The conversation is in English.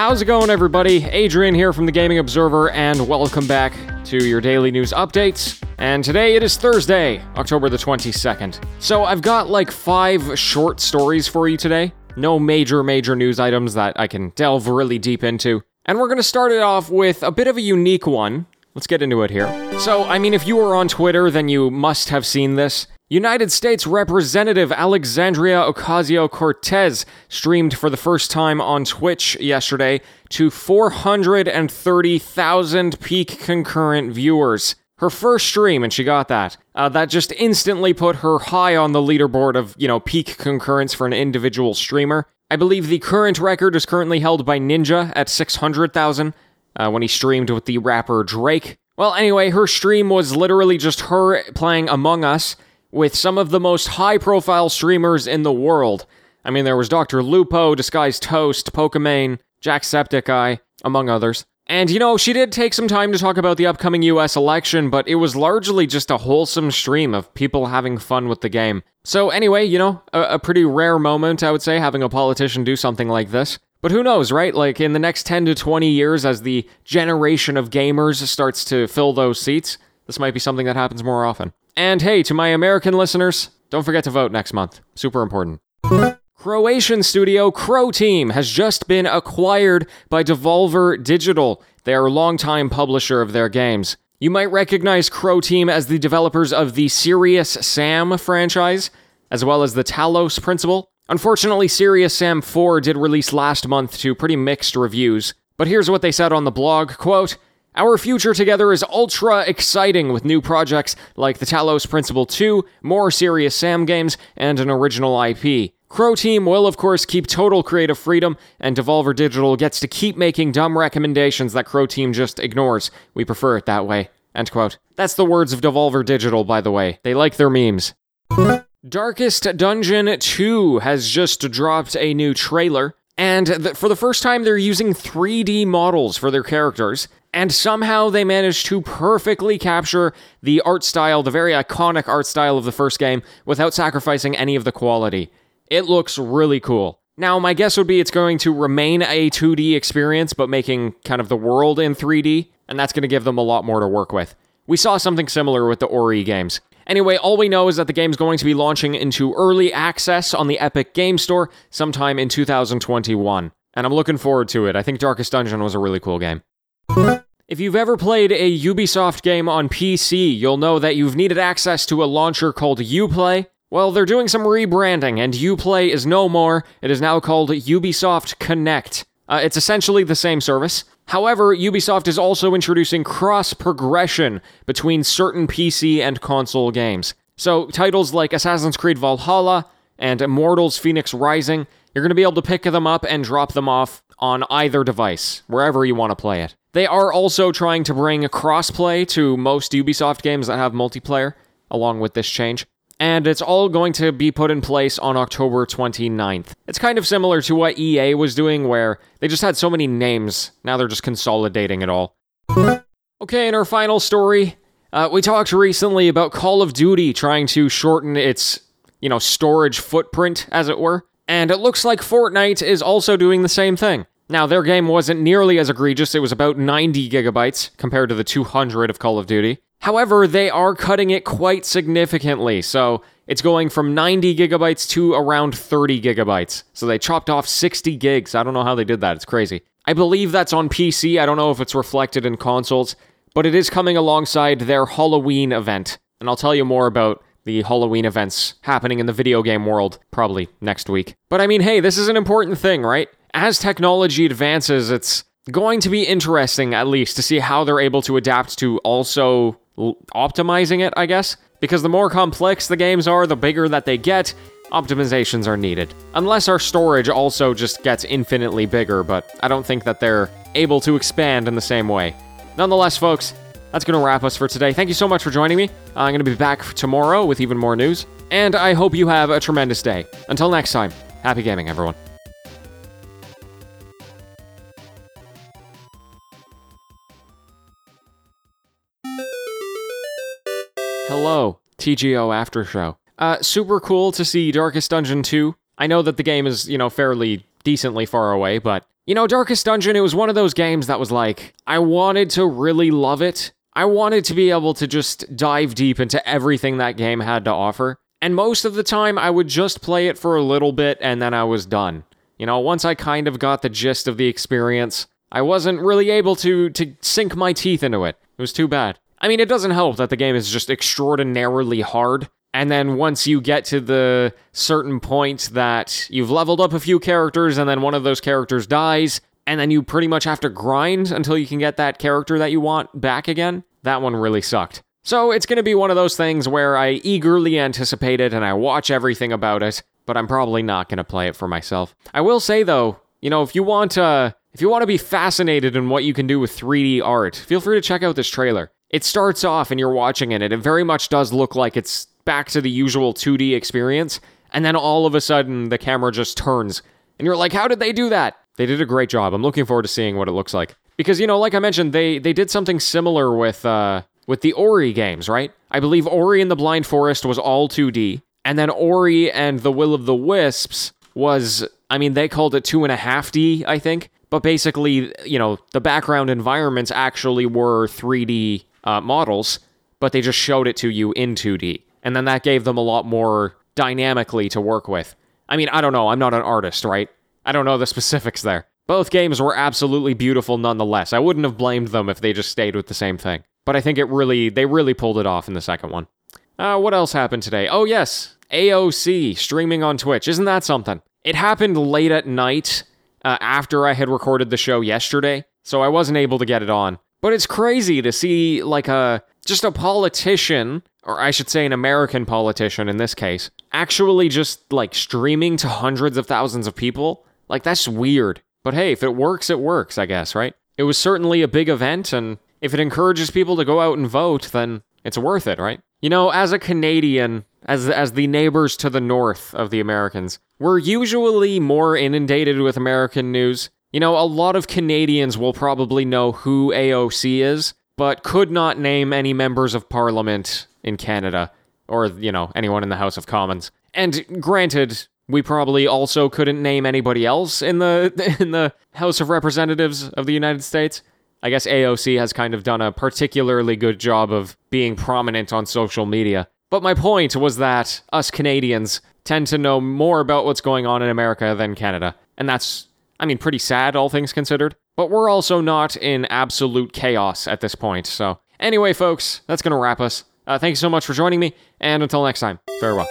How's it going, everybody? Adrian here from the Gaming Observer, and welcome back to your daily news updates. And today it is Thursday, October the 22nd. So I've got like five short stories for you today. No major, major news items that I can delve really deep into. And we're going to start it off with a bit of a unique one. Let's get into it here. So, I mean, if you were on Twitter, then you must have seen this. United States Representative Alexandria Ocasio Cortez streamed for the first time on Twitch yesterday to 430,000 peak concurrent viewers. Her first stream, and she got that. Uh, that just instantly put her high on the leaderboard of, you know, peak concurrence for an individual streamer. I believe the current record is currently held by Ninja at 600,000 uh, when he streamed with the rapper Drake. Well, anyway, her stream was literally just her playing Among Us with some of the most high profile streamers in the world. I mean, there was Dr. Lupo, Disguised Toast, Pokimane, Jacksepticeye, among others. And you know, she did take some time to talk about the upcoming US election, but it was largely just a wholesome stream of people having fun with the game. So, anyway, you know, a, a, pretty rare moment, I would say, having a politician do something like this. But who knows, right? Like, in the next 10 to 20 years, as the generation of gamers starts to fill those seats, this might be something that happens more often. And hey, to my American listeners, don't forget to vote next month. Super important. Croatian studio Croteam has just been acquired by Devolver Digital. They are a longtime publisher of their games. You might recognize Croteam as the developers of the Serious Sam franchise, as well as the Talos Principle. Unfortunately, Serious Sam 4 did release last month to pretty mixed reviews, but here's what they said on the blog, quote, our future together is ultra exciting with new projects like the Talos Principle 2, more Serious Sam games, and an original IP. Croteam will, of course, keep total creative freedom, and Devolver Digital gets to keep making dumb recommendations that Croteam just ignores. We prefer it that way. End quote. That's the words of Devolver Digital, by the way. They like their memes. Darkest Dungeon 2 has just dropped a new trailer, and th- for the first time, they're using 3D models for their characters. And somehow they managed to perfectly capture the art style, the very iconic art style of the first game, without sacrificing any of the quality. It looks really cool. Now, my guess would be it's going to remain a 2D experience, but making kind of the world in 3D, and that's going to give them a lot more to work with. We saw something similar with the Ori games. Anyway, all we know is that the game's going to be launching into early access on the Epic Game Store sometime in 2021. And I'm looking forward to it. I think Darkest Dungeon was a really cool game. If you've ever played a Ubisoft game on PC, you'll know that you've needed access to a launcher called Uplay. Well, they're doing some rebranding, and Uplay is no more. It is now called Ubisoft Connect. Uh, it's essentially the same service. However, Ubisoft is also introducing cross progression between certain PC and console games. So, titles like Assassin's Creed Valhalla and Immortals Fenyx Rising, you're going to be able to pick them up and drop them off on either device, wherever you want to play it. They are also trying to bring crossplay to most Ubisoft games that have multiplayer, along with this change. And it's all going to be put in place on October 29th. It's kind of similar to what EA was doing, where they just had so many names. Now they're just consolidating it all. Okay, in our final story, uh, we talked recently about Call of Duty trying to shorten its, you know, storage footprint, as it were. And it looks like Fortnite is also doing the same thing. Now, their game wasn't nearly as egregious, it was about 90 gigabytes compared to the 200 of Call of Duty. However, they are cutting it quite significantly, so it's going from 90 gigabytes to around 30 gigabytes. So they chopped off 60 gigs. I don't know how they did that, it's crazy. I believe that's on PC, I don't know if it's reflected in consoles, but it is coming alongside their Halloween event. And I'll tell you more about the Halloween events happening in the video game world probably next week. But I mean, hey, this is an important thing, right? as technology advances, it's going to be interesting, at least, to see how they're able to adapt to also l- optimizing it, I guess. Because the more complex the games are, the bigger that they get, optimizations are needed. Unless our storage also just gets infinitely bigger, but I don't think that they're able to expand in the same way. Nonetheless, folks, that's going to wrap us for today. Thank you so much for joining me. I'm going to be back tomorrow with even more news, and I hope you have a tremendous day. Until next time, happy gaming, everyone. Hello, TGO After Show. Uh, super cool to see Darkest Dungeon 2. I know that the game is, you know, fairly decently far away, but, You know, Darkest Dungeon, it was one of those games that was like, I wanted to really love it. I wanted to be able to just dive deep into everything that game had to offer. And most of the time, I would just play it for a little bit and then I was done. You know, once I kind of got the gist of the experience, I wasn't really able to to sink my teeth into it. It was too bad. I mean, it doesn't help that the game is just extraordinarily hard. And then once you get to the certain point that you've leveled up a few characters and then one of those characters dies, and then you pretty much have to grind until you can get that character that you want back again, that one really sucked. So it's going to be one of those things where I eagerly anticipate it and I watch everything about it, but I'm probably not going to play it for myself. I will say though, you know, if you want uh if you want to be fascinated in what you can do with 3D art, feel free to check out this trailer. It starts off and you're watching it and it very much does look like it's back to the usual 2D experience, and then all of a sudden the camera just turns and you're like, "How did they do that?" They did a great job. I'm looking forward to seeing what it looks like. Because you know, like I mentioned, they they did something similar with uh with the Ori games, right? I believe Ori and the Blind Forest was all 2D, and then Ori and the Will of the Wisps was, I mean, they called it two and a half D, I think. But basically, you know, the background environments actually were 3D uh, models, but they just showed it to you in 2D. And then that gave them a lot more dynamically to work with. I mean, I don't know. I'm not an artist, right? I don't know the specifics there. Both games were absolutely beautiful nonetheless. I wouldn't have blamed them if they just stayed with the same thing. But I think it really, they really pulled it off in the second one. Uh, what else happened today? Oh, yes, AOC streaming on Twitch. Isn't that something? It happened late at night uh, after I had recorded the show yesterday, so I wasn't able to get it on. But it's crazy to see, like, a just a politician, or I should say an American politician in this case, actually just like streaming to hundreds of thousands of people. Like, that's weird. But hey, if it works, it works, I guess, right? It was certainly a big event, and if it encourages people to go out and vote, then it's worth it, right? You know, as a Canadian, as as the neighbors to the north of the Americans, we're usually more inundated with American news. You know, a lot of Canadians will probably know who AOC is, but could not name any members of parliament in Canada or, you know, anyone in the House of Commons. And granted, we probably also couldn't name anybody else in the in the House of Representatives of the United States. I guess AOC has kind of done a particularly good job of being prominent on social media. But my point was that us Canadians tend to know more about what's going on in America than Canada. And that's, I mean, pretty sad, all things considered. But we're also not in absolute chaos at this point. So, anyway, folks, that's going to wrap us. Uh, thank you so much for joining me, and until next time, farewell.